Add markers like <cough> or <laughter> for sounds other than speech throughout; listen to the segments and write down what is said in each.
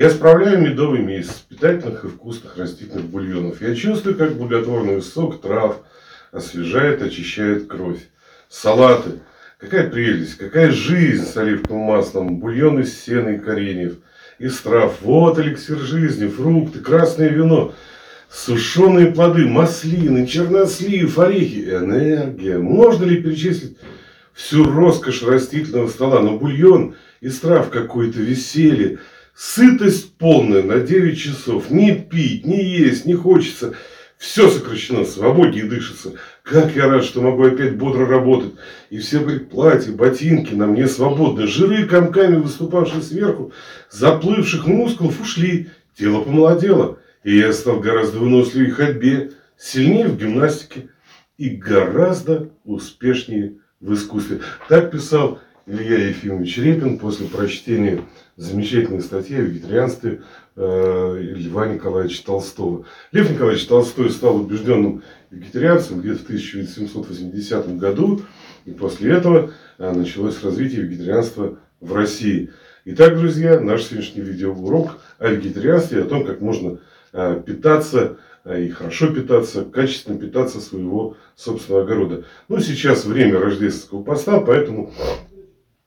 Я справляю медовый месяц питательных и вкусных растительных бульонов. Я чувствую, как благотворный сок трав освежает, очищает кровь. Салаты. Какая прелесть, какая жизнь с оливковым маслом, бульон из сена и кореньев, из трав. Вот эликсир жизни, фрукты, красное вино, сушеные плоды, маслины, чернослив, орехи. Энергия. Можно ли перечислить всю роскошь растительного стола? Но бульон из трав какое-то веселье. Сытость полная на 9 часов. Не пить, не есть, не хочется. Все сокращено, свободнее дышится. Как я рад, что могу опять бодро работать. И все платья, ботинки на мне свободны. Жиры комками, выступавшие сверху, заплывших мускулов, ушли. Тело помолодело. И я стал гораздо выносливее в ходьбе, сильнее в гимнастике и гораздо успешнее в искусстве. Так писал Илья Ефимович Репин после прочтения замечательной статьи о вегетарианстве э, Льва Николаевича Толстого. Лев Николаевич Толстой стал убежденным вегетарианцем где-то в 1780 году, и после этого э, началось развитие вегетарианства в России. Итак, друзья, наш сегодняшний видеоурок о вегетарианстве, о том, как можно э, питаться и хорошо питаться, качественно питаться своего собственного огорода. Ну, сейчас время рождественского поста, поэтому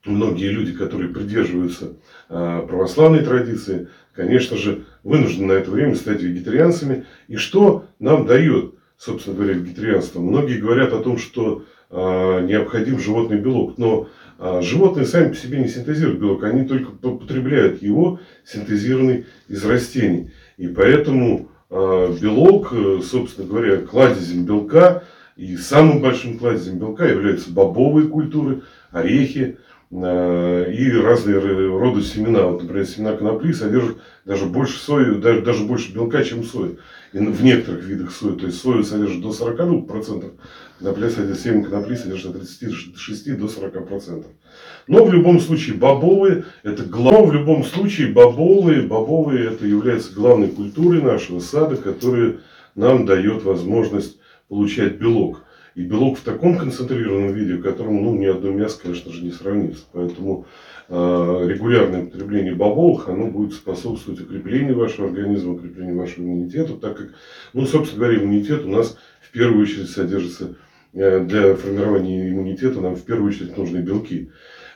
многие люди, которые придерживаются а, православной традиции, конечно же, вынуждены на это время стать вегетарианцами. И что нам дает, собственно говоря, вегетарианство? Многие говорят о том, что а, необходим животный белок, но а, животные сами по себе не синтезируют белок, они только потребляют его, синтезированный из растений. И поэтому белок, собственно говоря, кладезем белка, и самым большим кладезем белка являются бобовые культуры, орехи, Э, и разные роды семена. Вот, например, семена конопли содержат даже больше сои, даже, даже больше белка, чем соя. И в некоторых видах сои. То есть сою содержит до 40 процентов, конопля содержит, семя конопли содержит от 36 до 40 процентов. Но в любом случае бобовые, это главное, в любом случае бобовые, бобовые это является главной культурой нашего сада, которая нам дает возможность получать белок. И белок в таком концентрированном виде, в котором ну, ни одно мясо, конечно же, не сравнится. Поэтому э, регулярное потребление бобовых, оно будет способствовать укреплению вашего организма, укреплению вашего иммунитета, так как, ну, собственно говоря, иммунитет у нас в первую очередь содержится э, для формирования иммунитета нам в первую очередь нужны белки.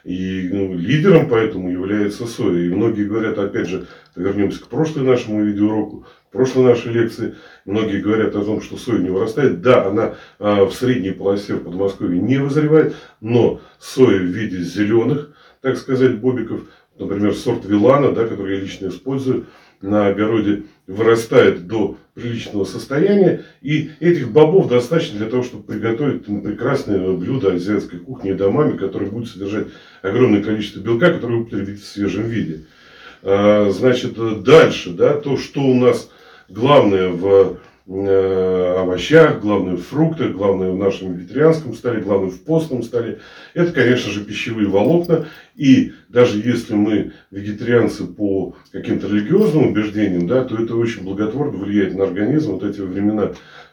И ну, лидером поэтому является соя. И многие говорят, опять же, вернемся к прошлому нашему видеоуроку, прошлой нашей лекции многие говорят о том, что соя не вырастает. Да, она а, в средней полосе в Подмосковье не вызревает, но соя в виде зеленых, так сказать, бобиков, например, сорт Вилана, да, который я лично использую, на огороде вырастает до приличного состояния. И этих бобов достаточно для того, чтобы приготовить прекрасное блюдо азиатской кухни домами, которое будет содержать огромное количество белка, которое употребить в свежем виде. А, значит, дальше, да, то, что у нас главное в э, овощах, главное в фруктах, главное в нашем вегетарианском столе, главное в постном столе, это, конечно же, пищевые волокна. И даже если мы вегетарианцы по каким-то религиозным убеждениям, да, то это очень благотворно влияет на организм. Вот эти времена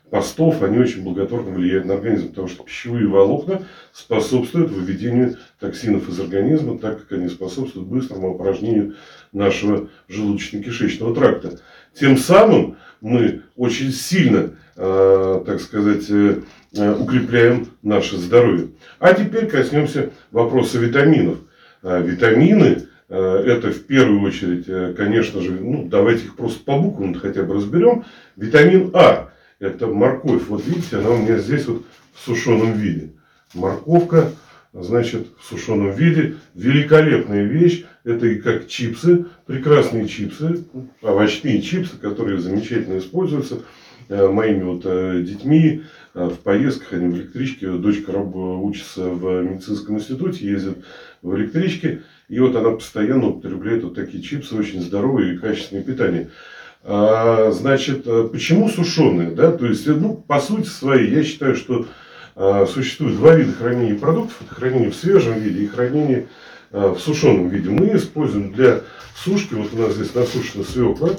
постов, они очень благотворно влияют на организм, потому что пищевые волокна способствуют выведению токсинов из организма, так как они способствуют быстрому опорожнению нашего желудочно-кишечного тракта. Тем самым мы очень сильно, э, так сказать, э, э, укрепляем наше здоровье. А теперь коснемся вопроса витаминов. Витамины это в первую очередь, конечно же, ну, давайте их просто по буквам хотя бы разберем. Витамин А – это морковь. Вот видите, она у меня здесь вот в сушеном виде. Морковка, значит, в сушеном виде. Великолепная вещь. Это и как чипсы, прекрасные чипсы, овощные чипсы, которые замечательно используются э, моими вот э, детьми э, в поездках, они в электричке. Дочка учится в медицинском институте, ездит в электричке. И вот она постоянно употребляет вот такие чипсы, очень здоровые и качественные питания. А, значит, почему сушеные? Да? То есть, ну, по сути своей, я считаю, что существует два вида хранения продуктов. Это хранение в свежем виде и хранение а, в сушеном виде. Мы используем для сушки, вот у нас здесь насушена свекла,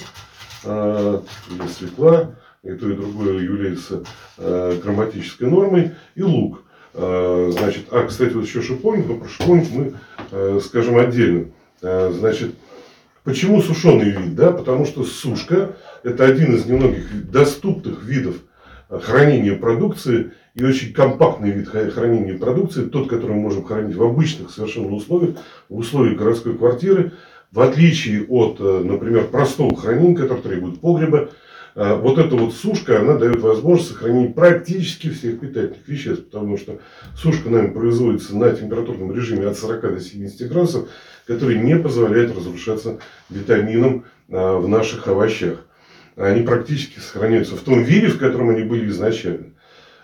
а, или свекла, и то, и другое является грамматической нормой, и лук. Значит, а, кстати, вот еще шиповник, но про шиповник мы скажем отдельно. Значит, Почему сушеный вид? Да? Потому что сушка – это один из немногих доступных видов хранения продукции и очень компактный вид хранения продукции, тот, который мы можем хранить в обычных совершенно условиях, в условиях городской квартиры, в отличие от, э, например, простого хранения, который требует погреба, э, вот эта вот сушка, она дает возможность сохранения практически всех питательных веществ, потому что сушка нами производится на температурном режиме от 40 до 70 градусов, который не позволяет разрушаться витаминам э, в наших овощах они практически сохраняются в том виде, в котором они были изначально.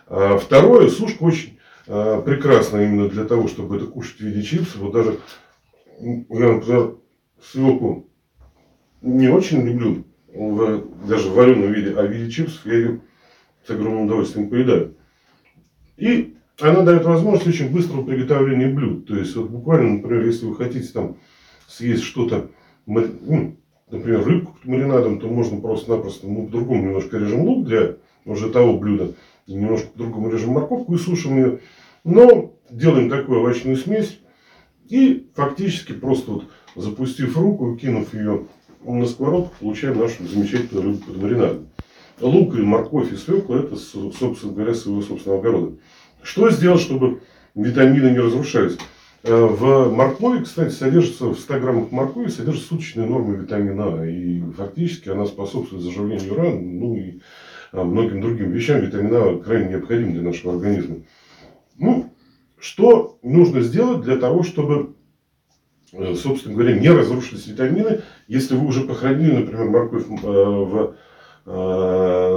А второе, сушка очень а, прекрасна именно для того, чтобы это кушать в виде чипсов. Вот даже, я, например, свеклу не очень люблю, даже в вареном виде, а в виде чипсов я ее с огромным удовольствием поедаю. И она дает возможность очень быстрого приготовления блюд. То есть, вот буквально, например, если вы хотите там съесть что-то, ну, например, рыбку маринадом, то можно просто-напросто, мы по-другому немножко режем лук для уже того блюда, немножко по-другому режем морковку и сушим ее. Но делаем такую овощную смесь и фактически просто вот запустив руку, кинув ее на сковородку, получаем нашу замечательную рыбу под маринадом. Лук и морковь и свекла это, собственно говоря, своего собственного огорода. Что сделать, чтобы витамины не разрушались? Э, в моркови, кстати, содержится, в 100 граммах моркови содержится суточная норма витамина А. И фактически она способствует заживлению ран, ну и а, многим другим вещам. Витамина А крайне необходим для нашего организма. Ну, что нужно сделать для того, чтобы, э, собственно говоря, не разрушились витамины, если вы уже похоронили, например, морковь э, в,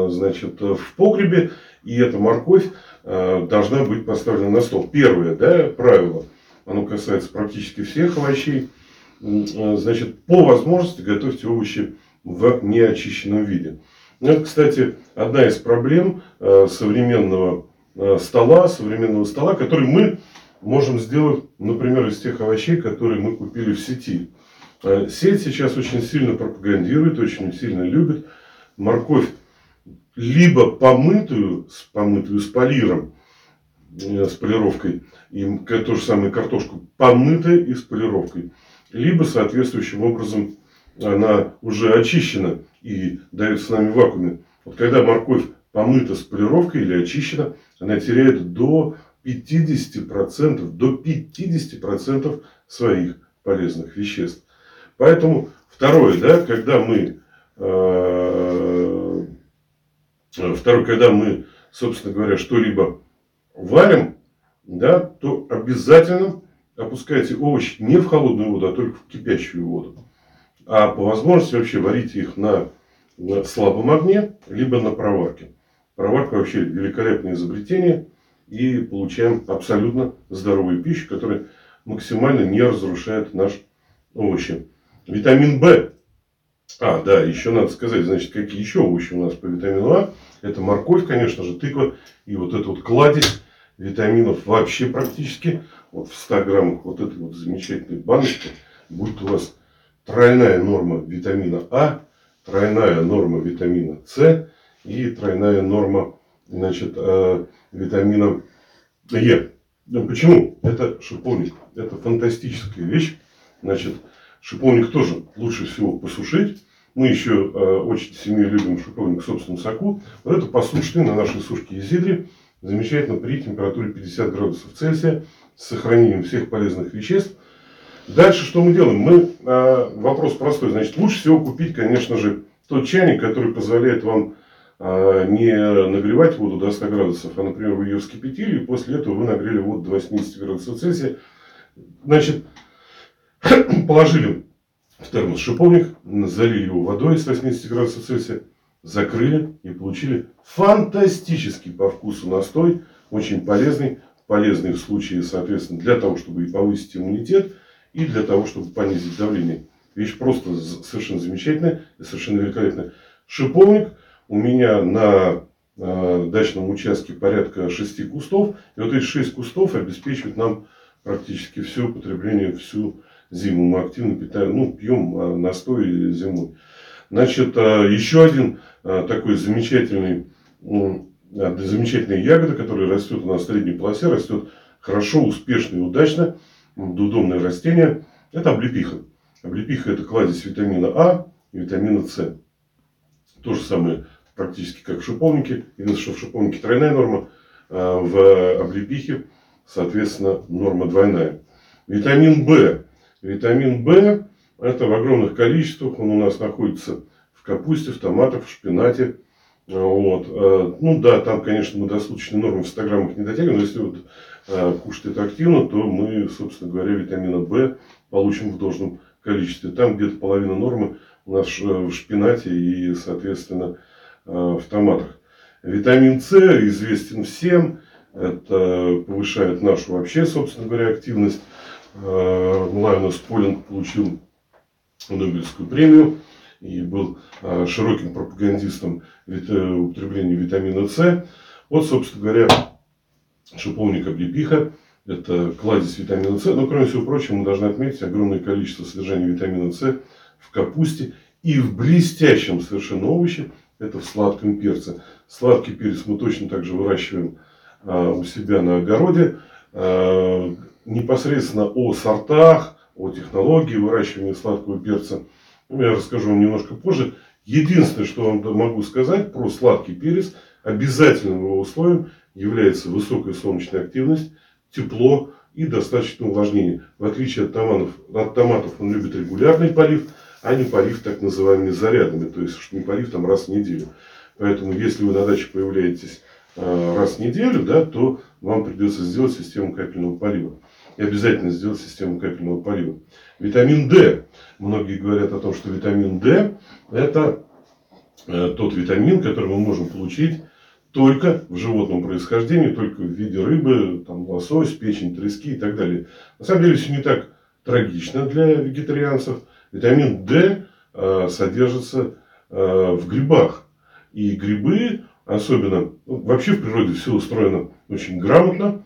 значит, в погребе, и эта морковь должна быть поставлена на стол. Первое да, правило – оно касается практически всех овощей. Э, значит, по возможности готовьте овощи в неочищенном виде. Ну, это, кстати, одна из проблем э, современного э, стола, современного стола, который мы можем сделать, например, из тех овощей, которые мы купили в сети. Сеть сейчас очень сильно пропагандирует, очень сильно любит морковь либо помытую, помытую с полиром, с полировкой, и ту же самую картошку помытая и с полировкой. Либо соответствующим образом она уже очищена и дается нами в вакууме. Вот когда морковь помыта с полировкой или очищена, она теряет до 50%, до 50% своих полезных веществ. Поэтому второе, да, когда мы, э, второе, когда мы, собственно говоря, что-либо варим, да, то обязательно опускайте овощи не в холодную воду, а только в кипящую воду. А по возможности вообще варите их на, на слабом огне, либо на проварке. Проварка вообще великолепное изобретение. И получаем абсолютно здоровую пищу, которая максимально не разрушает наш овощи. Витамин В. А, да, еще надо сказать, значит, какие еще овощи у нас по витамину А. Это морковь, конечно же, тыква и вот эта вот кладезь витаминов вообще практически. Вот в 100 граммах вот этой вот замечательной баночки будет у вас тройная норма витамина А, тройная норма витамина С и тройная норма значит, э, витамина Е. Ну, почему? Это шиповник. Это фантастическая вещь. Значит, шиповник тоже лучше всего посушить. Мы еще э, очень семьей любим шиповник в собственном соку. Вот это посушенный на нашей сушке изидре замечательно при температуре 50 градусов Цельсия с сохранением всех полезных веществ. Дальше что мы делаем? Мы, э, вопрос простой, значит, лучше всего купить, конечно же, тот чайник, который позволяет вам э, не нагревать воду до 100 градусов, а, например, вы ее вскипятили, и после этого вы нагрели воду до 80 градусов Цельсия. Значит, <clears throat> положили в термос шиповник, залили его водой с 80 градусов Цельсия, закрыли и получили фантастический по вкусу настой, очень полезный, полезный в случае, соответственно, для того, чтобы и повысить иммунитет, и для того, чтобы понизить давление. Вещь просто совершенно замечательная и совершенно великолепная. Шиповник у меня на э, дачном участке порядка шести кустов. И вот эти шесть кустов обеспечивают нам практически все употребление всю зиму. Мы активно питаем, ну, пьем э, настой зимой. Значит, э, еще один такой замечательный, э, замечательная ягода, которая растет у нас в средней полосе, растет хорошо, успешно и удачно. Дудомное растение. Это облепиха. Облепиха это кладезь витамина А и витамина С. То же самое практически как в шиповнике. Единственное, что в шиповнике тройная норма, а в облепихе, соответственно, норма двойная. Витамин В. Витамин В это в огромных количествах. Он у нас находится капусте, в томатах, в шпинате. Вот. А, ну да, там, конечно, мы до суточной нормы в 100 граммах не дотягиваем, но если вот а, кушать это активно, то мы, собственно говоря, витамина В получим в должном количестве. Там где-то половина нормы у нас в шпинате и, соответственно, в томатах. Витамин С известен всем. Это повышает нашу вообще, собственно говоря, активность. Лайонес Полин получил Нобелевскую премию и был а, широким пропагандистом употребления витамина С. Вот, собственно говоря, шиповник облепиха – это кладезь витамина С. Но, кроме всего прочего, мы должны отметить огромное количество содержания витамина С в капусте и в блестящем совершенно овоще – это в сладком перце. Сладкий перец мы точно также выращиваем а, у себя на огороде. А, непосредственно о сортах, о технологии выращивания сладкого перца – я расскажу вам немножко позже. Единственное, что вам могу сказать про сладкий перец, обязательным его условием является высокая солнечная активность, тепло и достаточное увлажнение. В отличие от томатов, от томатов он любит регулярный полив, а не полив так называемыми зарядными, то есть не полив там раз в неделю. Поэтому если вы на даче появляетесь э, раз в неделю, да, то вам придется сделать систему капельного полива и обязательно сделать систему капельного полива. Витамин D. Многие говорят о том, что витамин D это э, тот витамин, который мы можем получить только в животном происхождении, только в виде рыбы, там, лосось, печень, трески и так далее. На самом деле все не так трагично для вегетарианцев. Витамин D э, содержится э, в грибах. И грибы, особенно, ну, вообще в природе все устроено очень грамотно,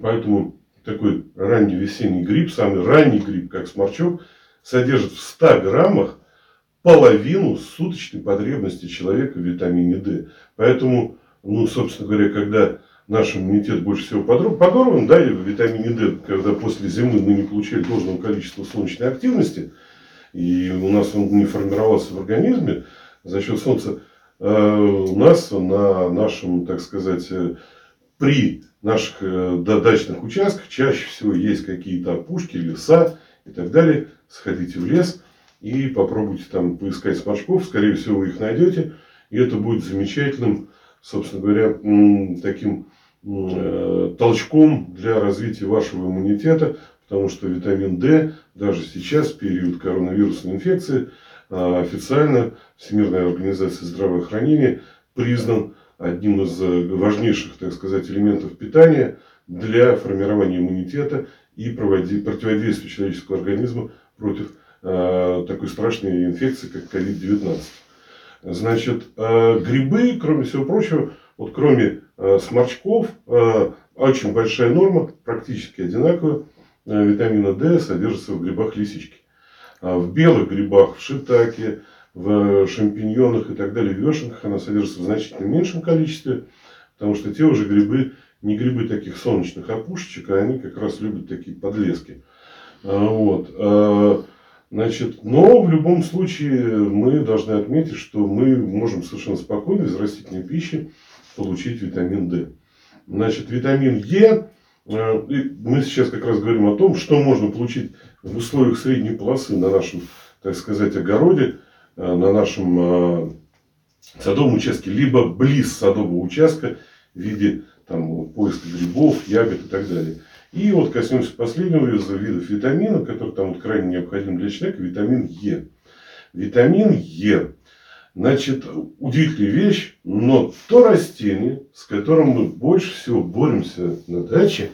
поэтому такой ранний весенний гриб, самый ранний гриб, как сморчок, содержит в 100 граммах половину суточной потребности человека в витамине D. Поэтому, ну, собственно говоря, когда наш иммунитет больше всего подорван, да, и в витамине D, когда после зимы мы не получили должного количества солнечной активности, и у нас он не формировался в организме за счет солнца, э, у нас на нашем, так сказать, э, при наших э, дачных участках чаще всего есть какие-то опушки, леса и так далее. Сходите в лес и попробуйте там поискать сморчков. Скорее всего, вы их найдете. И это будет замечательным, собственно говоря, таким э, толчком для развития вашего иммунитета. Потому что витамин D даже сейчас, в период коронавирусной инфекции, э, официально Всемирная организация здравоохранения признан одним из э, важнейших, так сказать, элементов питания для формирования иммунитета и противодействия человеческого организма против э, такой страшной инфекции, как COVID-19. Значит, э, грибы, кроме всего прочего, вот кроме сморчков, очень большая норма, практически одинаковая, витамина D содержится в грибах лисички. А в белых грибах, в шитаке, в шампиньонах и так далее, в вешенках она содержится в значительно меньшем количестве, потому что те уже грибы, не грибы таких солнечных опушечек, а они как раз любят такие подлески. А, вот. А, значит, но в любом случае мы должны отметить, что мы можем совершенно спокойно из растительной пищи получить витамин D. Значит, витамин Е, а, мы сейчас как раз говорим о том, что можно получить в условиях средней полосы на нашем, так сказать, огороде. Э, на нашем э, садовом участке, либо близ садового участка в виде там, поиска грибов, ягод и так далее. И вот коснемся последнего из видов витамина, который там вот крайне необходим для человека, витамин Е. Витамин Е. Значит, удивительная вещь, но то растение, с которым мы больше всего боремся на даче,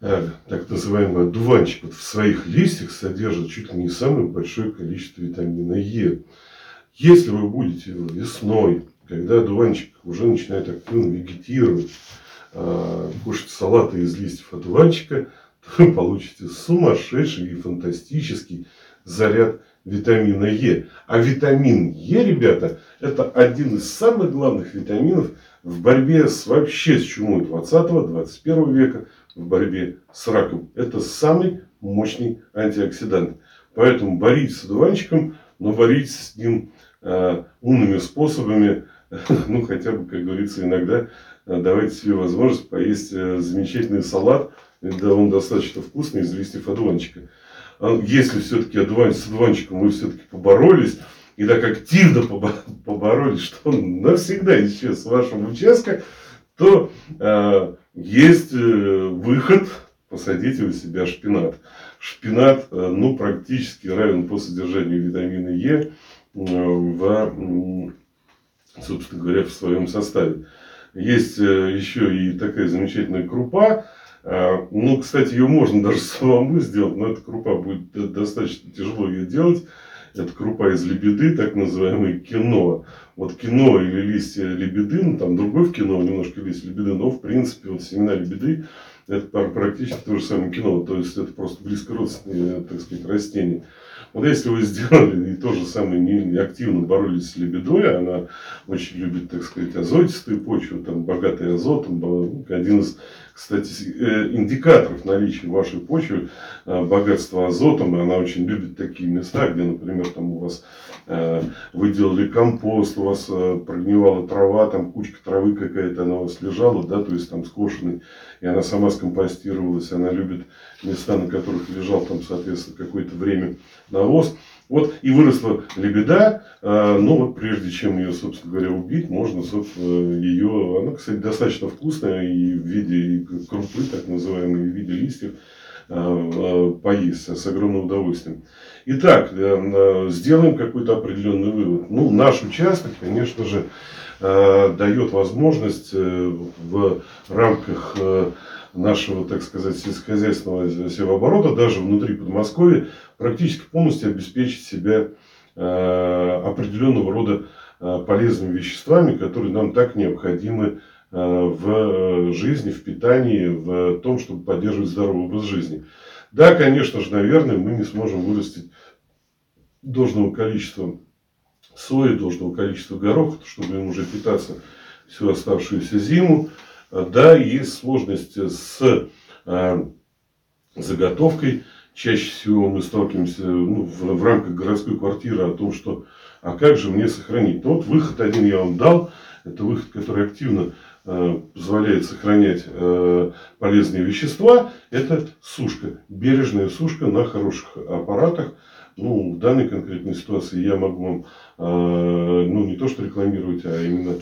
так называемый одуванчик вот в своих листьях содержит чуть ли не самое большое количество витамина Е. Если вы будете весной, когда одуванчик уже начинает активно вегетировать, э, кушать салаты из листьев одуванчика, <laughs> то вы получите сумасшедший и фантастический заряд витамина Е. А витамин Е, ребята, это один из самых главных витаминов в борьбе с вообще с чумой 20-21 века, в борьбе с раком. Это самый мощный антиоксидант. Поэтому боритесь с одуванчиком, но боритесь с ним э, умными способами, <laughs> ну хотя бы, как говорится, иногда э, давайте себе возможность поесть э, замечательный салат, да он достаточно вкусный из листьев одуванчика. А если все-таки одуван, с одуванчиком вы все-таки поборолись, и так активно поборолись, что он навсегда исчез с вашего участка, то э, есть э, выход, посадите у себя шпинат. Шпинат, э, ну, практически равен по содержанию витамина Е э, в, собственно говоря, в своем составе. Есть э, еще и такая замечательная крупа, э, ну, кстати, ее можно даже самому сделать, но эта крупа будет достаточно тяжело ее делать. Это крупа из лебеды, так называемый кино. Вот кино или листья лебеды, ну там другой в кино, немножко листья лебеды, но в принципе вот семена лебеды это практически то же самое кино. То есть это просто близко родственные, так сказать, растения. Вот если вы сделали и то же самое не активно боролись с лебедой, она очень любит, так сказать, азотистые почвы, там богатый азотом, один из кстати, э, индикаторов наличия вашей почвы, э, богатства азотом, и она очень любит такие места, где, например, там у вас э, вы делали компост, у вас прогнивала трава, там кучка травы какая-то, она у вас лежала, да, то есть там скошенный, и она сама скомпостировалась, она любит места, на которых лежал там, соответственно, какое-то время навоз. Вот и выросла лебеда, а, но вот прежде чем ее, собственно говоря, убить, можно, собственно, ее, она, кстати, достаточно вкусная и в виде крупы, так называемой, в виде листьев, а, а, поесть с огромным удовольствием. Итак, э, сделаем какой-то определенный вывод. Ну, наш участок, конечно же, дает возможность э, в рамках э, нашего, так сказать, сельскохозяйственного севооборота, даже внутри Подмосковья, практически полностью обеспечить себя э, определенного рода э, полезными веществами, которые нам так необходимы э, в жизни, в питании, в том, чтобы поддерживать здоровый образ жизни. Да, конечно же, наверное, мы не сможем вырастить должного количества сои, должного количества гороха, чтобы им уже питаться всю оставшуюся зиму. Да, есть сложности с заготовкой чаще всего мы сталкиваемся ну, в, в рамках городской квартиры о том, что а как же мне сохранить? Ну, вот выход один я вам дал. Это выход, который активно э, позволяет сохранять э, полезные вещества. Это сушка. Бережная сушка на хороших аппаратах. Ну, в данной конкретной ситуации я могу вам, э, ну, не то что рекламировать, а именно э,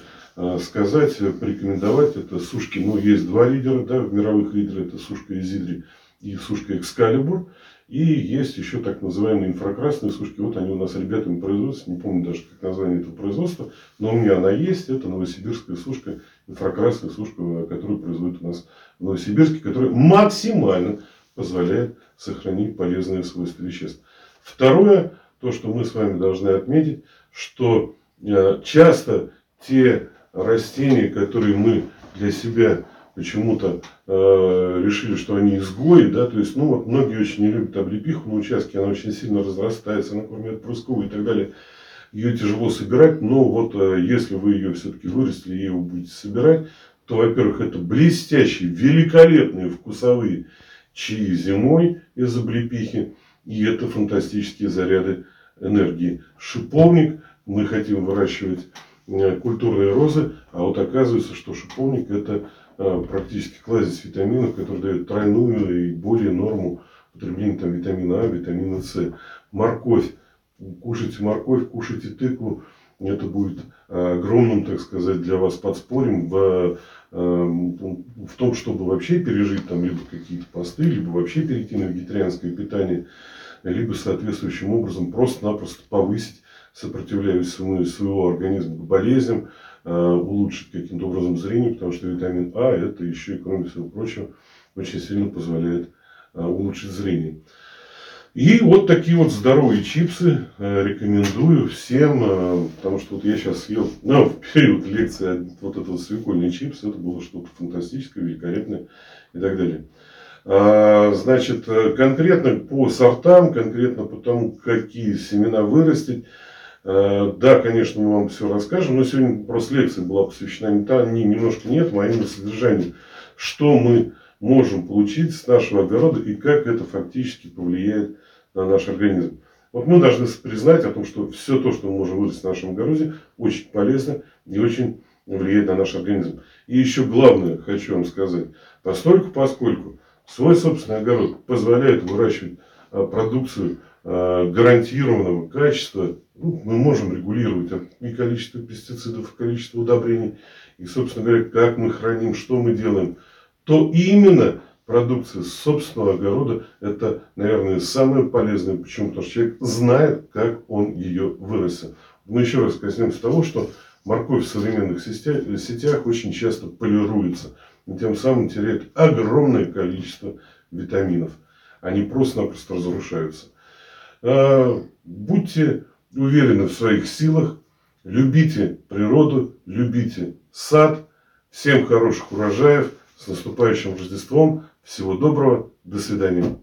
сказать, порекомендовать. Это сушки, ну, есть два лидера, да, мировых лидеров. Это сушка Изидри и сушка Экскалибур. И есть еще так называемые инфракрасные сушки. Вот они у нас ребятами производятся. Не помню даже, как название этого производства. Но у меня она есть. Это новосибирская сушка, инфракрасная сушка, которую производят у нас в Новосибирске, которая максимально позволяет сохранить полезные свойства веществ. Второе, то, что мы с вами должны отметить, что э, часто те растения, которые мы для себя почему-то э, решили, что они изгои, да, то есть, ну, вот многие очень не любят облепиху на участке, она очень сильно разрастается, она кормит прусковую и так далее. Ее тяжело собирать, но вот э, если вы ее все-таки вырастили и ее будете собирать, то, во-первых, это блестящие, великолепные вкусовые чаи зимой из облепихи, и это фантастические заряды энергии. Шиповник мы хотим выращивать культурные розы, а вот оказывается, что шиповник это Э, практически кладезь витаминов, который дает тройную и более норму потребления там, витамина А, витамина С. Морковь. Кушайте морковь, кушайте тыкву. Это будет огромным, так сказать, для вас подспорьем в, э, в том, чтобы вообще пережить там либо какие-то посты, либо вообще перейти на вегетарианское питание, либо соответствующим образом просто-напросто повысить сопротивляемость своего организма к болезням, Э, улучшить каким-то образом зрение, потому что витамин А это еще и, кроме всего прочего, очень сильно позволяет э, улучшить зрение. И вот такие вот здоровые чипсы э, рекомендую всем, потому что вот я сейчас съел, ну, в период лекции вот этот свекольный чипс, это было что-то фантастическое, великолепное и так далее. А, значит, конкретно по сортам, конкретно по тому, какие семена вырастить, да, конечно, мы вам все расскажем, но сегодня просто лекция была посвящена не, та, не немножко нет, а именно. Что мы можем получить с нашего огорода и как это фактически повлияет на наш организм. Вот мы должны признать о том, что все то, что мы можем вырастить в нашем огороде, очень полезно и очень влияет на наш организм. И еще главное, хочу вам сказать, постольку поскольку свой собственный огород позволяет выращивать а, продукцию гарантированного качества, ну, мы можем регулировать и количество пестицидов, и количество удобрений, и, собственно говоря, как мы храним, что мы делаем, то именно продукция собственного огорода – это, наверное, самое полезное. Почему? Потому что человек знает, как он ее вырастил. Мы еще раз коснемся того, что морковь в современных сетях, сетях очень часто полируется. И тем самым теряет огромное количество витаминов. Они просто-напросто разрушаются. А, будьте уверены в своих силах, любите природу, любите сад. Всем хороших урожаев, с наступающим Рождеством. Всего доброго, до свидания.